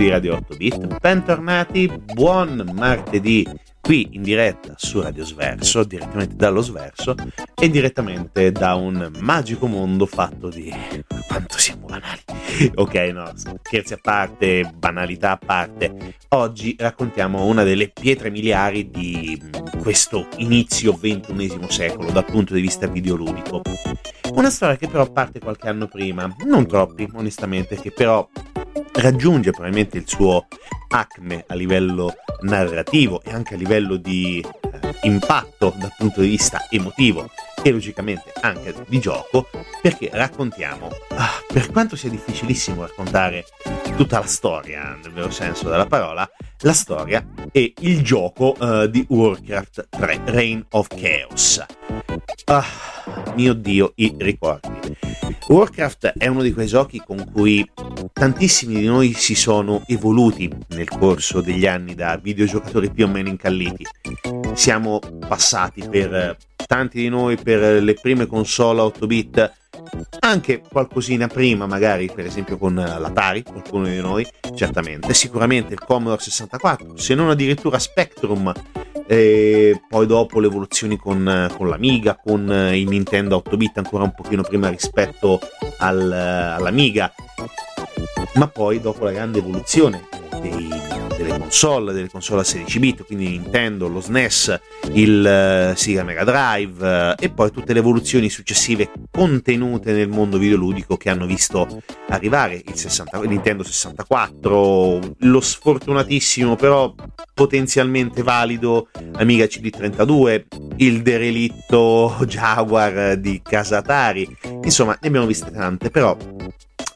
Di Radio 8 Bit, bentornati, buon martedì qui in diretta su Radio Sverso, direttamente dallo Sverso e direttamente da un magico mondo fatto di quanto siamo banali. Ok, no, scherzi a parte, banalità a parte. Oggi raccontiamo una delle pietre miliari di questo inizio XXI secolo dal punto di vista videoludico. Una storia che però parte qualche anno prima, non troppi onestamente, che però raggiunge probabilmente il suo acme a livello narrativo e anche a livello di eh, impatto dal punto di vista emotivo e logicamente anche di gioco perché raccontiamo ah, per quanto sia difficilissimo raccontare tutta la storia nel vero senso della parola la storia e il gioco uh, di Warcraft 3 Reign of Chaos. Ah, mio dio i ricordi Warcraft è uno di quei giochi con cui tantissimi di noi si sono evoluti nel corso degli anni da videogiocatori più o meno incalliti. Siamo passati per tanti di noi per le prime console 8 bit, anche qualcosina prima, magari per esempio con l'Atari, qualcuno di noi, certamente, sicuramente il Commodore 64, se non addirittura Spectrum e poi dopo le evoluzioni con, con l'Amiga, con il Nintendo 8 bit ancora un pochino prima rispetto al, all'Amiga, ma poi dopo la grande evoluzione dei, delle console, delle console a 16 bit, quindi Nintendo, lo SNES, il uh, Sega Mega Drive uh, e poi tutte le evoluzioni successive contenute nel mondo videoludico che hanno visto arrivare il, 60, il Nintendo 64, lo sfortunatissimo però potenzialmente valido Amiga CD32, il derelitto Jaguar di Casatari, insomma ne abbiamo viste tante, però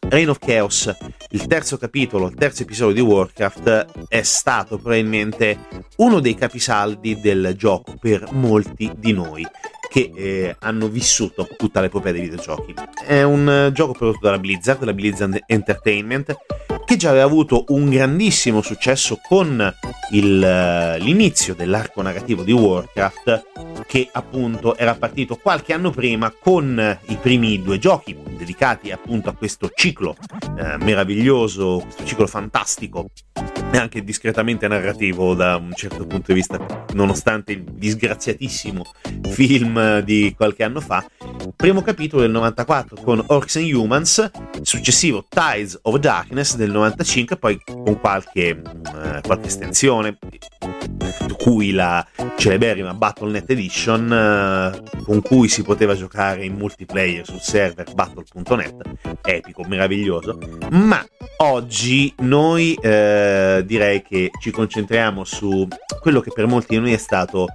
Reign of Chaos, il terzo capitolo, il terzo episodio di Warcraft, è stato probabilmente uno dei capisaldi del gioco per molti di noi che eh, hanno vissuto tutta l'epopea dei videogiochi. È un gioco prodotto dalla Blizzard, dalla Blizzard Entertainment, che già aveva avuto un grandissimo successo con il, eh, l'inizio dell'arco narrativo di Warcraft, che appunto era partito qualche anno prima con i primi due giochi dedicati appunto a questo ciclo eh, meraviglioso, questo ciclo fantastico e anche discretamente narrativo da un certo punto di vista, nonostante il disgraziatissimo film di qualche anno fa. Primo capitolo del 94 con Orcs and Humans, successivo Tides of Darkness del 95, poi con qualche, eh, qualche estensione, cui la celeberrima Battle.net Edition, eh, con cui si poteva giocare in multiplayer sul server battle.net, epico, meraviglioso, ma oggi noi eh, direi che ci concentriamo su quello che per molti di noi è stato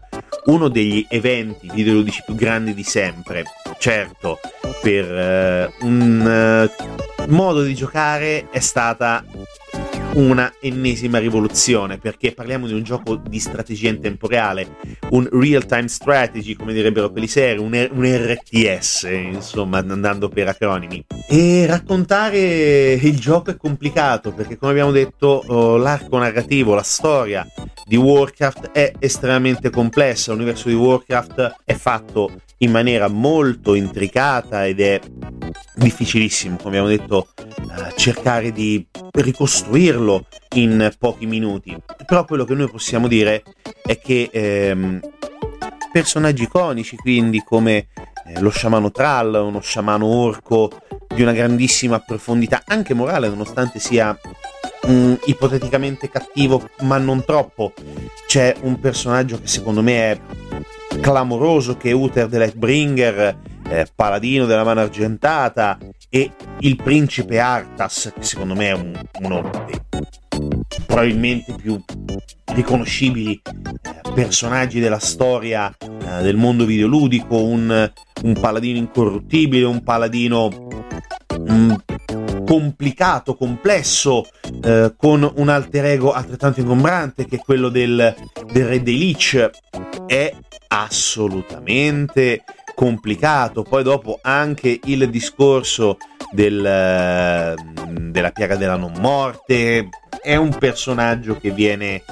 uno degli eventi videoludici più grandi di sempre. Certo, per eh, un uh, modo di giocare è stata una ennesima rivoluzione perché parliamo di un gioco di strategia in tempo reale, un real time strategy come direbbero quelli seri, un, R- un RTS insomma andando per acronimi. E raccontare il gioco è complicato perché come abbiamo detto oh, l'arco narrativo, la storia di Warcraft è estremamente complessa, l'universo di Warcraft è fatto in maniera molto intricata ed è difficilissimo, come abbiamo detto, eh, cercare di ricostruirlo in pochi minuti. Però quello che noi possiamo dire è che ehm, personaggi iconici, quindi come eh, lo sciamano Trall, uno sciamano orco di una grandissima profondità, anche morale, nonostante sia mh, mm, ipoteticamente cattivo, ma non troppo. C'è un personaggio che secondo me è clamoroso, che Uther the Lightbringer, eh, paladino della mano argentata, e il principe Arthas, che secondo me è un, uno dei probabilmente più riconoscibili eh, personaggi della storia eh, del mondo videoludico, un, un, paladino incorruttibile, un paladino mm, complicato, complesso, eh, con un alter ego altrettanto ingombrante che è quello del, del re dei Lich, è assolutamente complicato. Poi dopo anche il discorso del, della piaga della non morte. È un personaggio che viene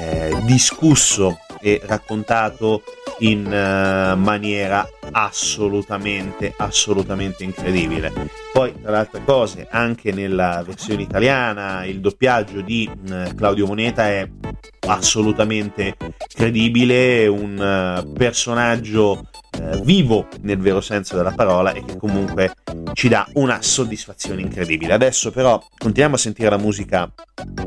eh, discusso e raccontato in uh, maniera assolutamente, assolutamente incredibile. Poi, tra le altre cose, anche nella versione italiana il doppiaggio di uh, Claudio Moneta è assolutamente credibile, un uh, personaggio uh, vivo nel vero senso della parola e che comunque ci dà una soddisfazione incredibile. Adesso però continuiamo a sentire la musica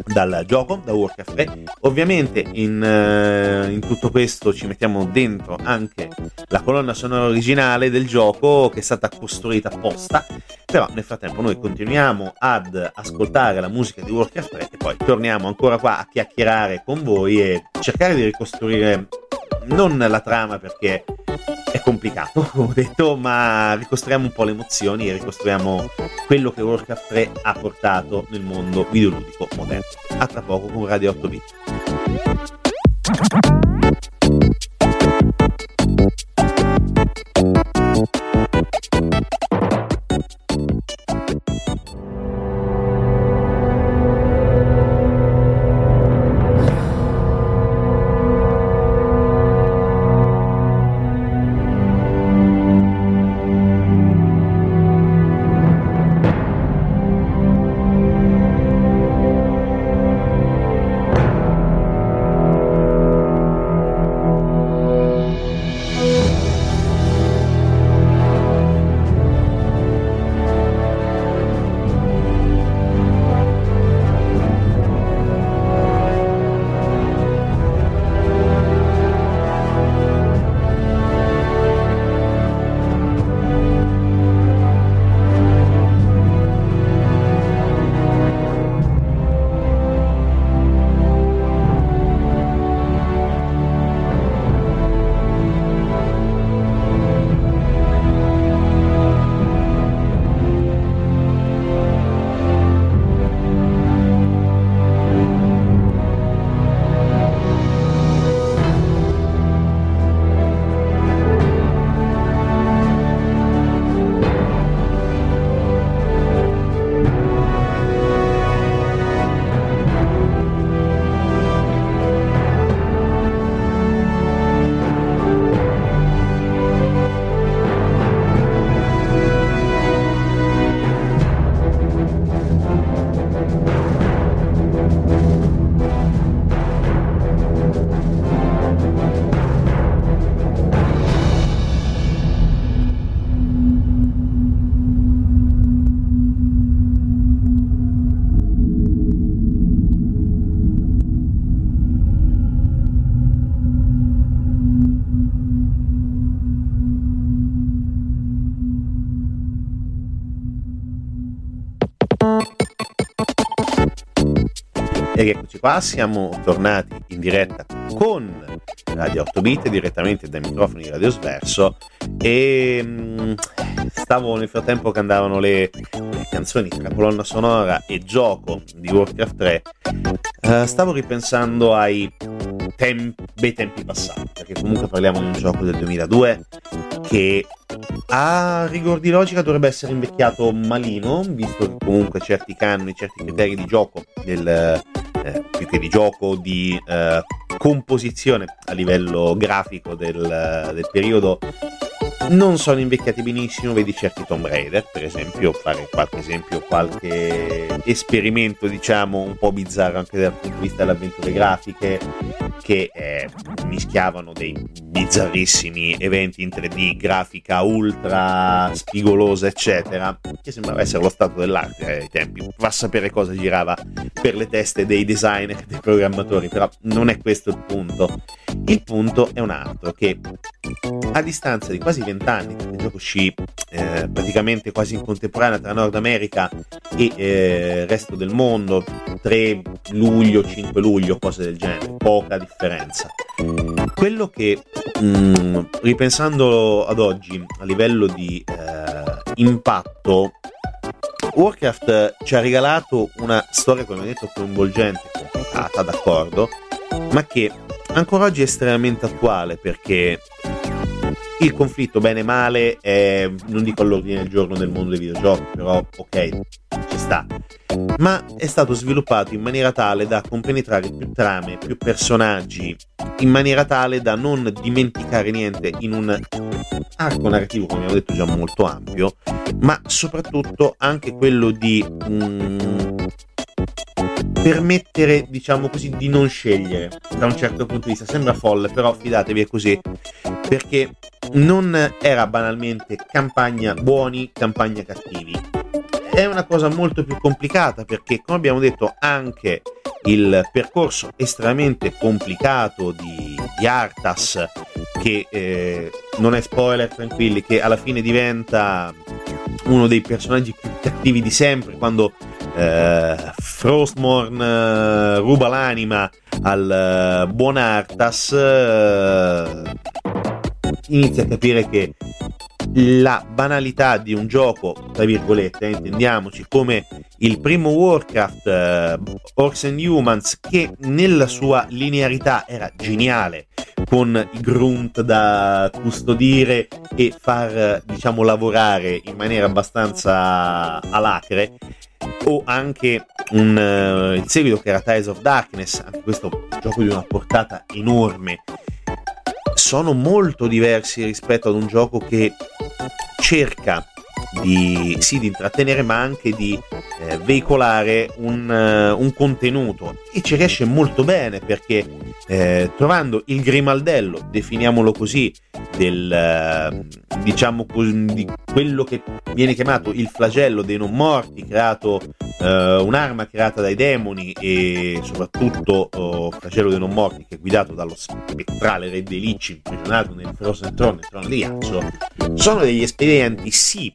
dal gioco, da Warcraft 3. Ovviamente in, uh, in, tutto questo ci mettiamo dentro anche la colonna sonora originale del gioco che è stata costruita apposta, però nel frattempo noi continuiamo ad ascoltare la musica di Warcraft 3 e poi torniamo ancora qua a chiacchierare con voi e cercare di ricostruire non la trama perché è complicato, come ho detto, ma ricostruiamo un po' le emozioni e ricostruiamo quello che Warcraft 3 ha portato nel mondo videoludico moderno. A tra poco con Radio 8 Bit. Qua, siamo tornati in diretta con Radio 8 Bit direttamente dai microfoni di Radio Sverso e mm, stavo nel frattempo che andavano le, le, canzoni tra colonna sonora e gioco di Warcraft 3 uh, eh, stavo ripensando ai tempi, bei tempi passati perché comunque parliamo di un gioco del 2002 che a rigor di logica dovrebbe essere invecchiato malino visto che comunque certi canoni, certi criteri di gioco del eh, più che di gioco, di eh, composizione a livello grafico del, del periodo. Non sono invecchiati benissimo, vedi certi Tomb Raider, per esempio, fare qualche esempio, qualche esperimento, diciamo, un po' bizzarro anche dal punto di vista delle avventure grafiche, che eh, mischiavano dei bizzarrissimi eventi in 3D, grafica ultra spigolosa, eccetera, che sembrava essere lo stato dell'arte ai tempi. Va a sapere cosa girava per le teste dei designer dei programmatori, però non è questo il punto. Il punto è un altro, che a distanza di quasi vent'anni, il gioco uscì eh, praticamente quasi in contemporanea tra Nord America e eh, resto del mondo, 3 luglio, 5 luglio, cose del genere, poca differenza. Quello che, mh, mm, ripensando ad oggi, a livello di eh, impatto, Warcraft ci ha regalato una storia, come ho detto, coinvolgente, complicata, d'accordo, ma che ancora oggi è estremamente attuale perché il conflitto, bene o male, è, non dico all'ordine del giorno nel mondo dei videogiochi, però ok, ci sta. Ma è stato sviluppato in maniera tale da compenetrare più trame, più personaggi, in maniera tale da non dimenticare niente in un arco narrativo, come abbiamo detto, già molto ampio, ma soprattutto anche quello di mm, permettere, diciamo così, di non scegliere da un certo punto di vista. Sembra folle, però fidatevi è così, perché non era banalmente campagna buoni, campagna cattivi. È una cosa molto più complicata perché, come abbiamo detto, anche il percorso estremamente complicato di, di Artas, che eh, non è spoiler, tranquilli, che alla fine diventa uno dei personaggi più cattivi di sempre quando eh, Frostmorn eh, ruba l'anima al eh, buon Artas eh, inizia a capire che la banalità di un gioco, tra virgolette, eh, intendiamoci, come il primo Warcraft, eh, Orcs and Humans, che nella sua linearità era geniale, con i grunt da custodire e far, diciamo, lavorare in maniera abbastanza alacre, o anche un, uh, il seguito che era Ties of Darkness, anche questo gioco di una portata enorme, sono molto diversi rispetto ad un gioco che cerca di, sì, di intrattenere ma anche di eh, veicolare un, uh, un, contenuto. E ci riesce molto bene perché eh, trovando il grimaldello, definiamolo così, del uh, diciamo di quello che viene chiamato il flagello dei non morti, creato uh, un'arma creata dai demoni e soprattutto uh, flagello dei non morti che è guidato dallo spettrale re dei licci imprigionato nel Frozen Throne, nel trono di ghiaccio, sono degli espedienti sì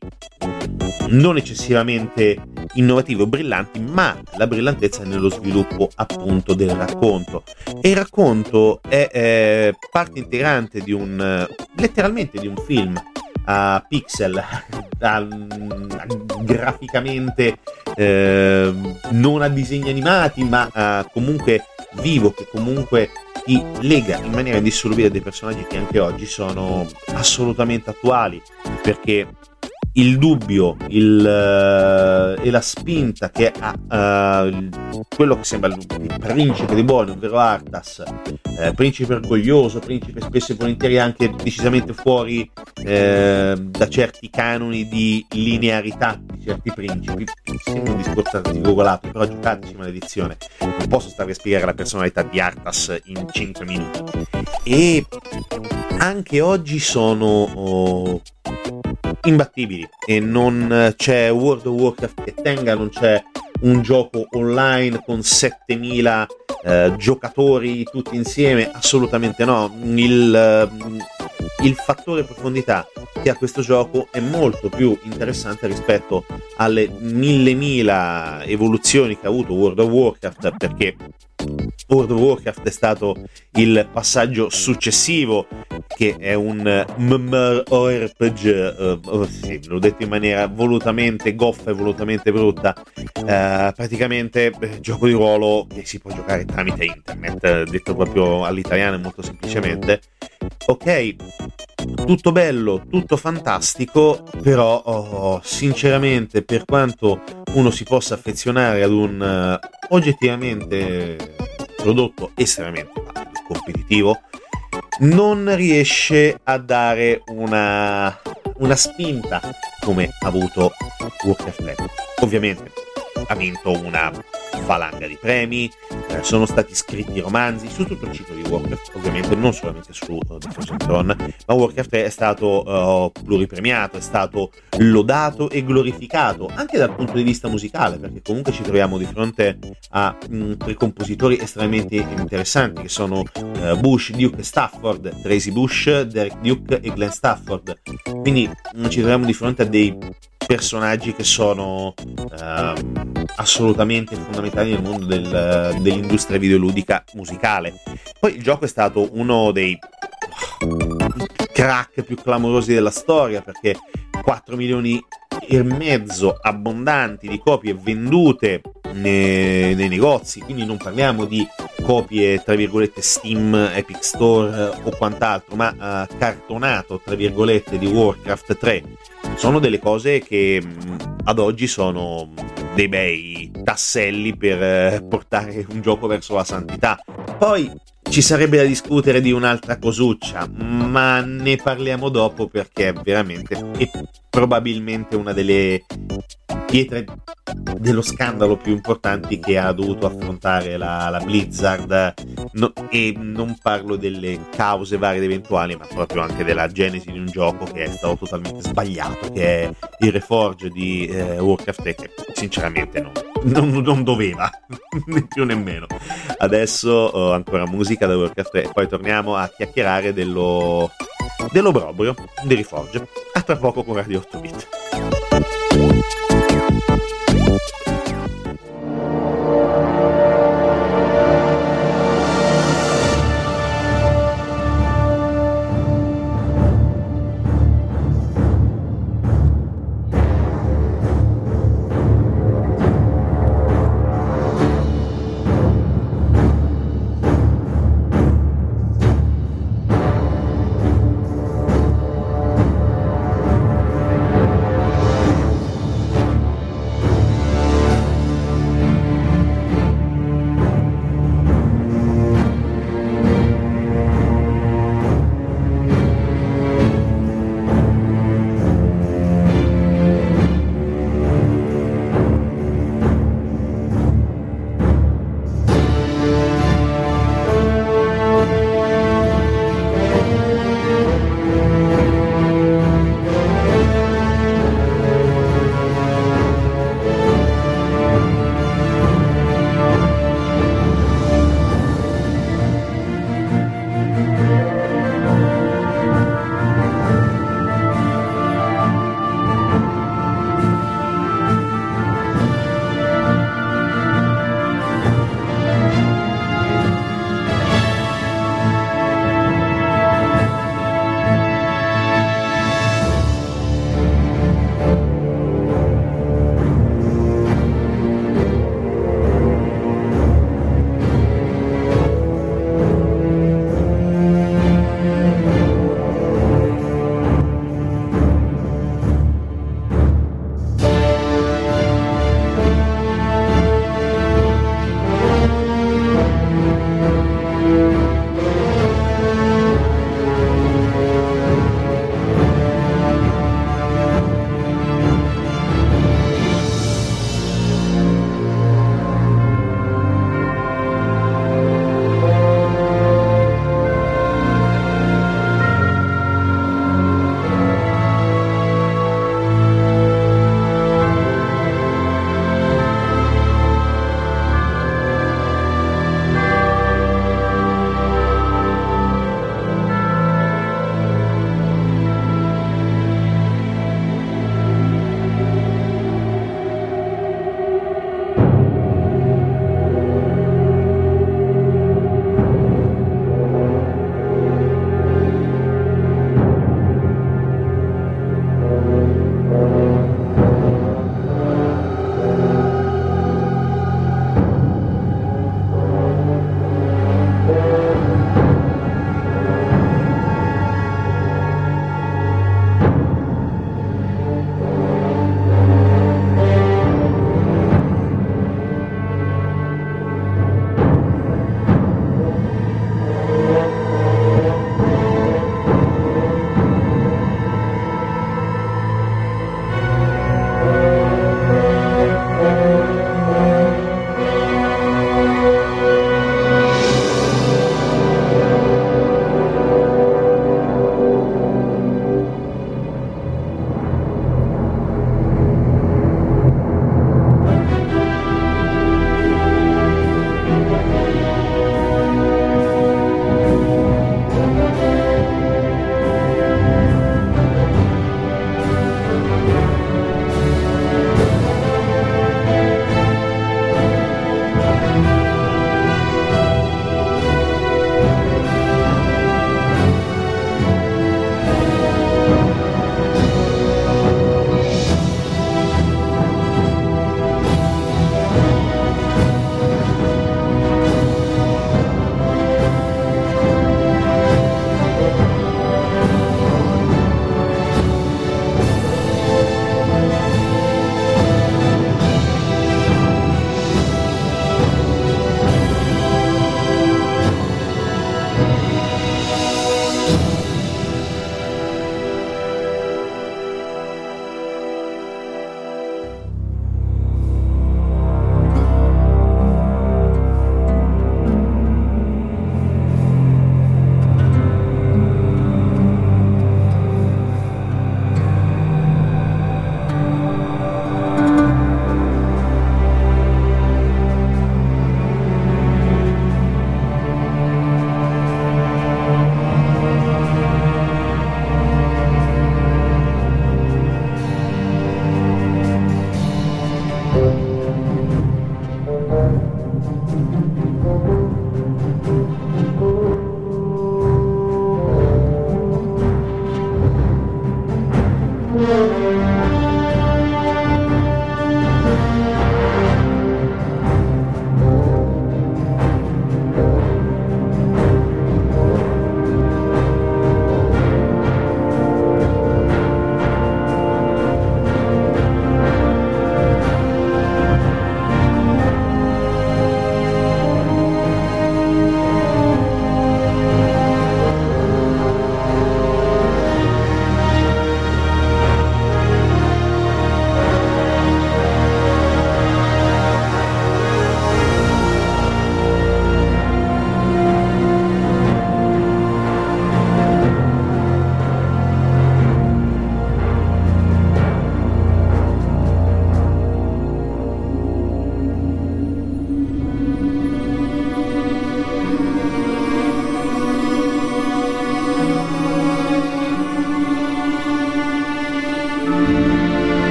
non eccessivamente innovativi o brillanti, ma la brillantezza è nello sviluppo appunto del racconto. E il racconto è eh, parte integrante di un, letteralmente di un film a pixel, a, a, graficamente eh, non a disegni animati, ma a, comunque vivo, che comunque ti lega in maniera indissolubile dei personaggi che anche oggi sono assolutamente attuali, perché il dubbio il, uh, e la spinta che ha uh, quello che sembra il, principe dei buoni, ovvero Artas, eh, principe orgoglioso, principe spesso e volentieri anche decisamente fuori eh, da certi canoni di linearità di certi principi. Sembra un discorso articolato, però giocateci maledizione. Non posso stare a spiegare la personalità di Artas in 5 minuti. E anche oggi sono oh, imbattibili e non c'è World of Warcraft che tenga, non c'è un gioco online con 7000 eh, giocatori tutti insieme, assolutamente no. Il, eh, il fattore profondità che ha questo gioco è molto più interessante rispetto alle mille mila evoluzioni che ha avuto World of Warcraft perché World of Warcraft è stato il passaggio successivo che è un MMORPG uh, oh, sì, l'ho detto in maniera volutamente goffa e volutamente brutta. Uh, praticamente eh, gioco di ruolo che si può giocare tramite internet detto proprio all'italiano molto semplicemente. Ok tutto bello, tutto fantastico, però oh, sinceramente per quanto uno si possa affezionare ad un uh, oggettivamente prodotto estremamente competitivo, non riesce a dare una, una spinta come ha avuto Warcraft 3. Ovviamente ha vinto una valanga di premi, eh, sono stati scritti romanzi su tutto il ciclo di Warcraft, ovviamente non solamente su uh, The Frozen Throne, ma Warcraft è stato uh, pluripremiato, è stato lodato e glorificato anche dal punto di vista musicale, perché comunque ci troviamo di fronte a mh, mm, tre compositori estremamente interessanti che sono uh, Bush, Duke e Stafford, Tracy Bush, Derek Duke e Glenn Stafford. Quindi mh, mm, ci troviamo di fronte a dei personaggi che sono ehm, assolutamente fondamentali nel mondo del, dell'industria videoludica musicale. Poi il gioco è stato uno dei crack più clamorosi della storia perché 4 milioni e mezzo abbondanti di copie vendute nei, nei, negozi, quindi non parliamo di copie tra virgolette Steam, Epic Store eh, o quant'altro, ma uh, cartonato tra virgolette di Warcraft 3 sono delle cose che mm, ad oggi sono dei bei tasselli per eh, portare un gioco verso la santità. Poi ci sarebbe da discutere di un'altra cosuccia, ma ne parliamo dopo perché veramente probabilmente una delle pietre dello scandalo più importanti che ha dovuto affrontare la, la Blizzard. No, e non parlo delle cause varie ed eventuali ma proprio anche della genesi di un gioco che è stato totalmente sbagliato che è il Reforge di eh, Warcraft che sinceramente non, non, non doveva né più nemmeno adesso ho ancora musica da Warcraft e poi torniamo a chiacchierare dello dell'obrobrio di Reforge a tra poco con Radio 8 Bit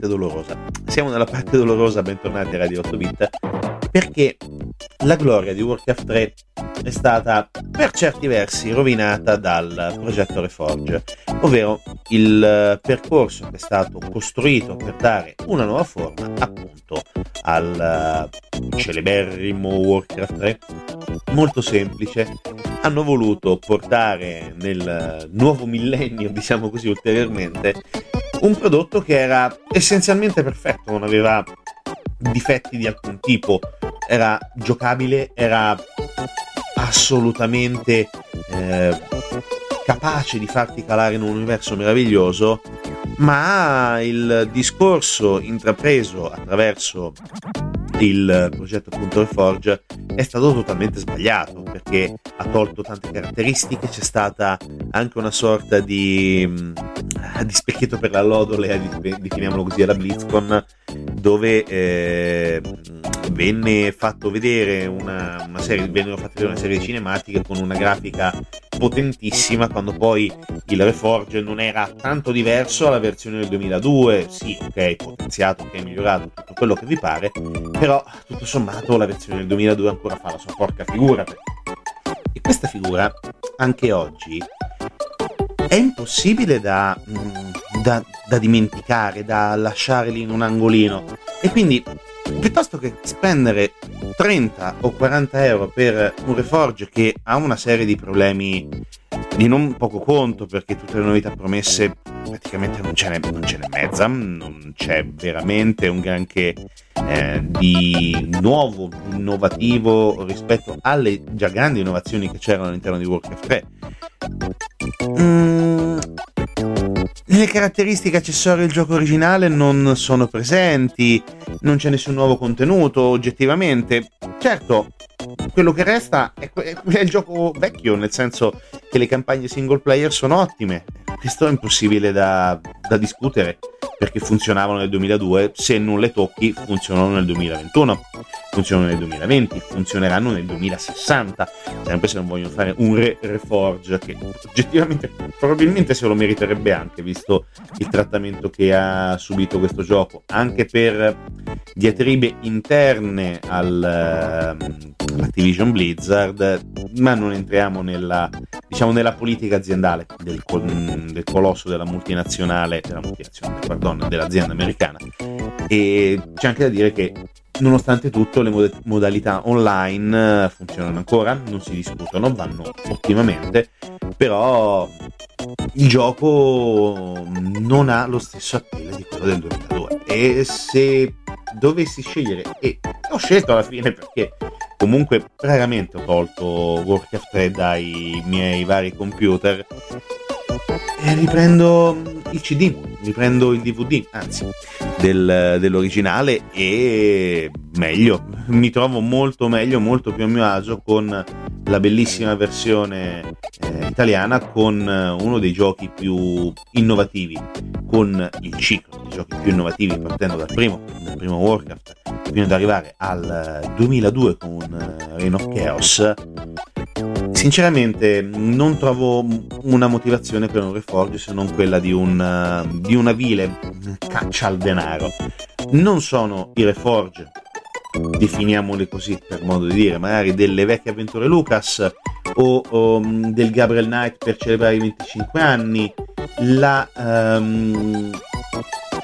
parte dolorosa. Siamo nella parte dolorosa, bentornati a Radio 8 Bit, perché la gloria di Warcraft 3 è stata per certi versi rovinata dal progetto Reforge, ovvero il percorso che è stato costruito per dare una nuova forma appunto al celeberrimo Warcraft 3 molto semplice. Hanno voluto portare nel nuovo millennio diciamo così ulteriormente un prodotto che era essenzialmente perfetto non aveva difetti di alcun tipo era giocabile era assolutamente eh, capace di farti calare in un universo meraviglioso ma il discorso intrapreso attraverso il progetto appunto Reforge è stato totalmente sbagliato perché ha tolto tante caratteristiche, c'è stata anche una sorta di, mm, di specchietto per la lodole, definiamolo così, alla BlizzCon, dove eh, venne fatto vedere una, una serie, vennero fatte vedere una serie di cinematiche con una grafica potentissima quando poi il Reforge non era tanto diverso alla versione del 2002 sì ok potenziato ok migliorato tutto quello che vi pare però tutto sommato la versione del 2002 ancora fa la sua porca figura e questa figura anche oggi è impossibile da, mm, da, da dimenticare da lasciare lì in un angolino. E quindi piuttosto che spendere 30 o 40 euro per un Reforge che ha una serie di problemi di non poco conto perché tutte le novità promesse praticamente non ce n'è, non ce n'è mezza, non c'è veramente un granché eh, di nuovo, innovativo rispetto alle già grandi innovazioni che c'erano all'interno di Warcraft 3. Mm, le caratteristiche accessorie del gioco originale non sono presenti, non c'è nessun nuovo contenuto oggettivamente. Certo, quello che resta è, il gioco vecchio, nel senso che le campagne single player sono ottime. Questo è impossibile da, da discutere perché funzionavano nel 2002, se non le tocchi funzionano nel 2021, funzionano nel 2020, funzioneranno nel 2060, sempre se non vogliono fare un re- reforge che oggettivamente probabilmente se lo meriterebbe anche visto il trattamento che ha subito questo gioco, anche per diatribe interne al, uh, Activision Blizzard, ma non entriamo nella, diciamo, nella politica aziendale del, del colosso della multinazionale, della multinazionale, pardon, dell'azienda americana. E c'è anche da dire che nonostante tutto le mod- modalità online funzionano ancora, non si discutono, vanno ottimamente, però il gioco non ha lo stesso appeal di quello del 2002 e se dovessi scegliere e ho scelto alla fine perché comunque raramente ho tolto Warcraft 3 dai miei vari computer e riprendo il CD, riprendo il DVD, anzi, del, dell'originale e meglio, mi trovo molto meglio, molto più a mio agio con la bellissima versione eh, italiana, con uno dei giochi più innovativi, con il ciclo dei giochi più innovativi partendo dal primo, dal primo Warcraft, fino ad arrivare al 2002 con Reign of Chaos Sinceramente non trovo una motivazione per un Reforge se non quella di, un, di una vile caccia al denaro. Non sono i Reforge, definiamoli così per modo di dire, magari delle vecchie avventure Lucas o, o del Gabriel Knight per celebrare i 25 anni, la, um,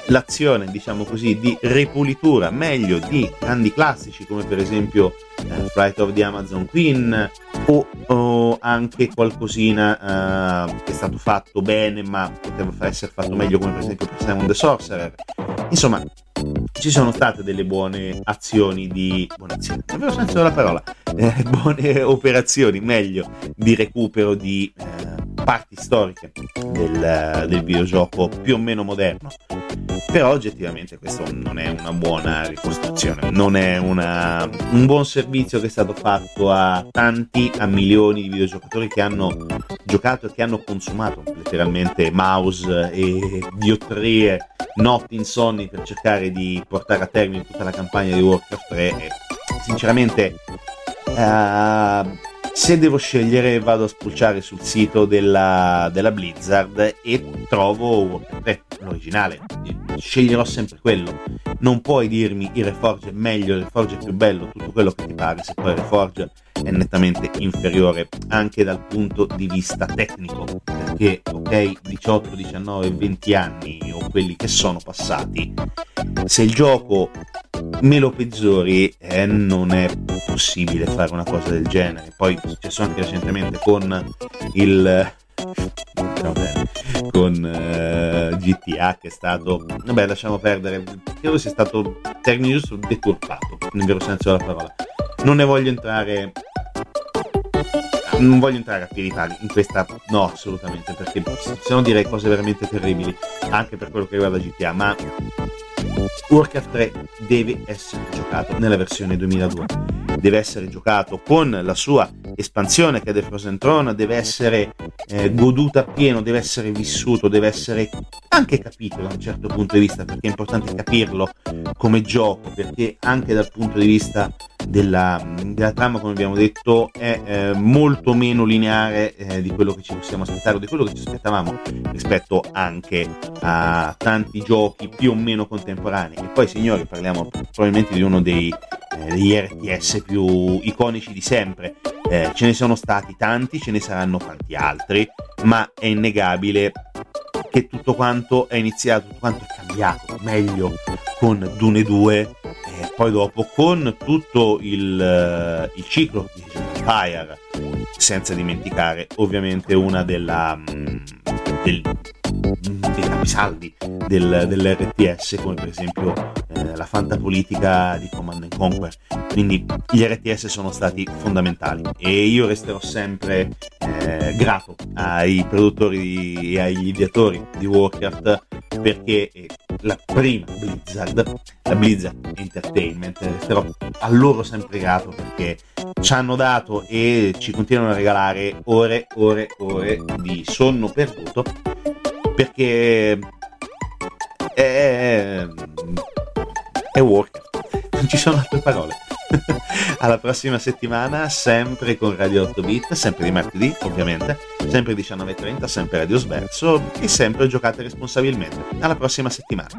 l'azione, diciamo così, di ripulitura meglio di grandi classici come per esempio eh, Flight of the Amazon Queen o, o anche qualcosina eh, che è stato fatto bene ma poteva essere fatto meglio come per esempio per Simon the Sorcerer. Insomma, ci sono state delle buone azioni di buone azioni, vero senso della parola, eh, buone operazioni, meglio, di recupero di eh, parti storiche del, del videogioco più o meno moderno. Però oggettivamente questo non è una buona ricostruzione, non è una, un buon servizio che è stato fatto a tanti, a milioni di videogiocatori che hanno giocato e che hanno consumato letteralmente mouse e diottrie, notti insonni per cercare di portare a termine tutta la campagna di Warcraft 3 e sinceramente uh, se devo scegliere vado a spulciare sul sito della, della Blizzard e trovo Warcraft 3, l'originale. Sceglierò sempre quello. Non puoi dirmi il Reforge è meglio, il Reforge è più bello, tutto quello che ti pare, se poi il Reforge è nettamente inferiore anche dal punto di vista tecnico, perché ok, 18, 19, 20 anni o quelli che sono passati, se il gioco me lo peggiori eh, non è possibile fare una cosa del genere. Poi è successo anche recentemente con il con uh, eh, GTA che è stato vabbè lasciamo perdere credo sia stato termine giusto deturpato nel vero senso della parola non ne voglio entrare non voglio entrare a pari in questa no assolutamente perché se no direi cose veramente terribili anche per quello che riguarda GTA ma Warcraft 3 deve essere giocato nella versione 2002 deve essere giocato con la sua espansione che è The Frozen Throne deve essere eh, goduto appieno deve essere vissuto deve essere anche capito da un certo punto di vista perché è importante capirlo come gioco perché anche dal punto di vista della, della trama come abbiamo detto è eh, molto meno lineare eh, di quello che ci possiamo aspettare o di quello che ci aspettavamo rispetto anche a tanti giochi più o meno contemporanei. E poi signori parliamo probabilmente di uno dei, eh, degli RTS più iconici di sempre. Eh, ce ne sono stati tanti ce ne saranno tanti altri ma è innegabile che tutto quanto è iniziato, tutto quanto è cambiato meglio con Dune 2 e poi dopo con tutto il, eh, il ciclo di Empire senza dimenticare ovviamente una della, mm, del, dei capisaldi del, dell'RTS come per esempio eh, la fantapolitica di Command Conquer. Quindi gli RTS sono stati fondamentali e io resterò sempre eh, grato ai produttori e agli ideatori di Warcraft perché la prima Blizzard, la Blizzard Entertainment, resterò a loro sempre grato perché ci hanno dato e ci continuano a regalare ore, ore, ore di sonno perduto perché è, è work, non ci sono altre parole. Alla prossima settimana, sempre con Radio 8 Bit, sempre di martedì ovviamente, sempre 19.30, sempre Radio Sverso e sempre giocate responsabilmente. Alla prossima settimana.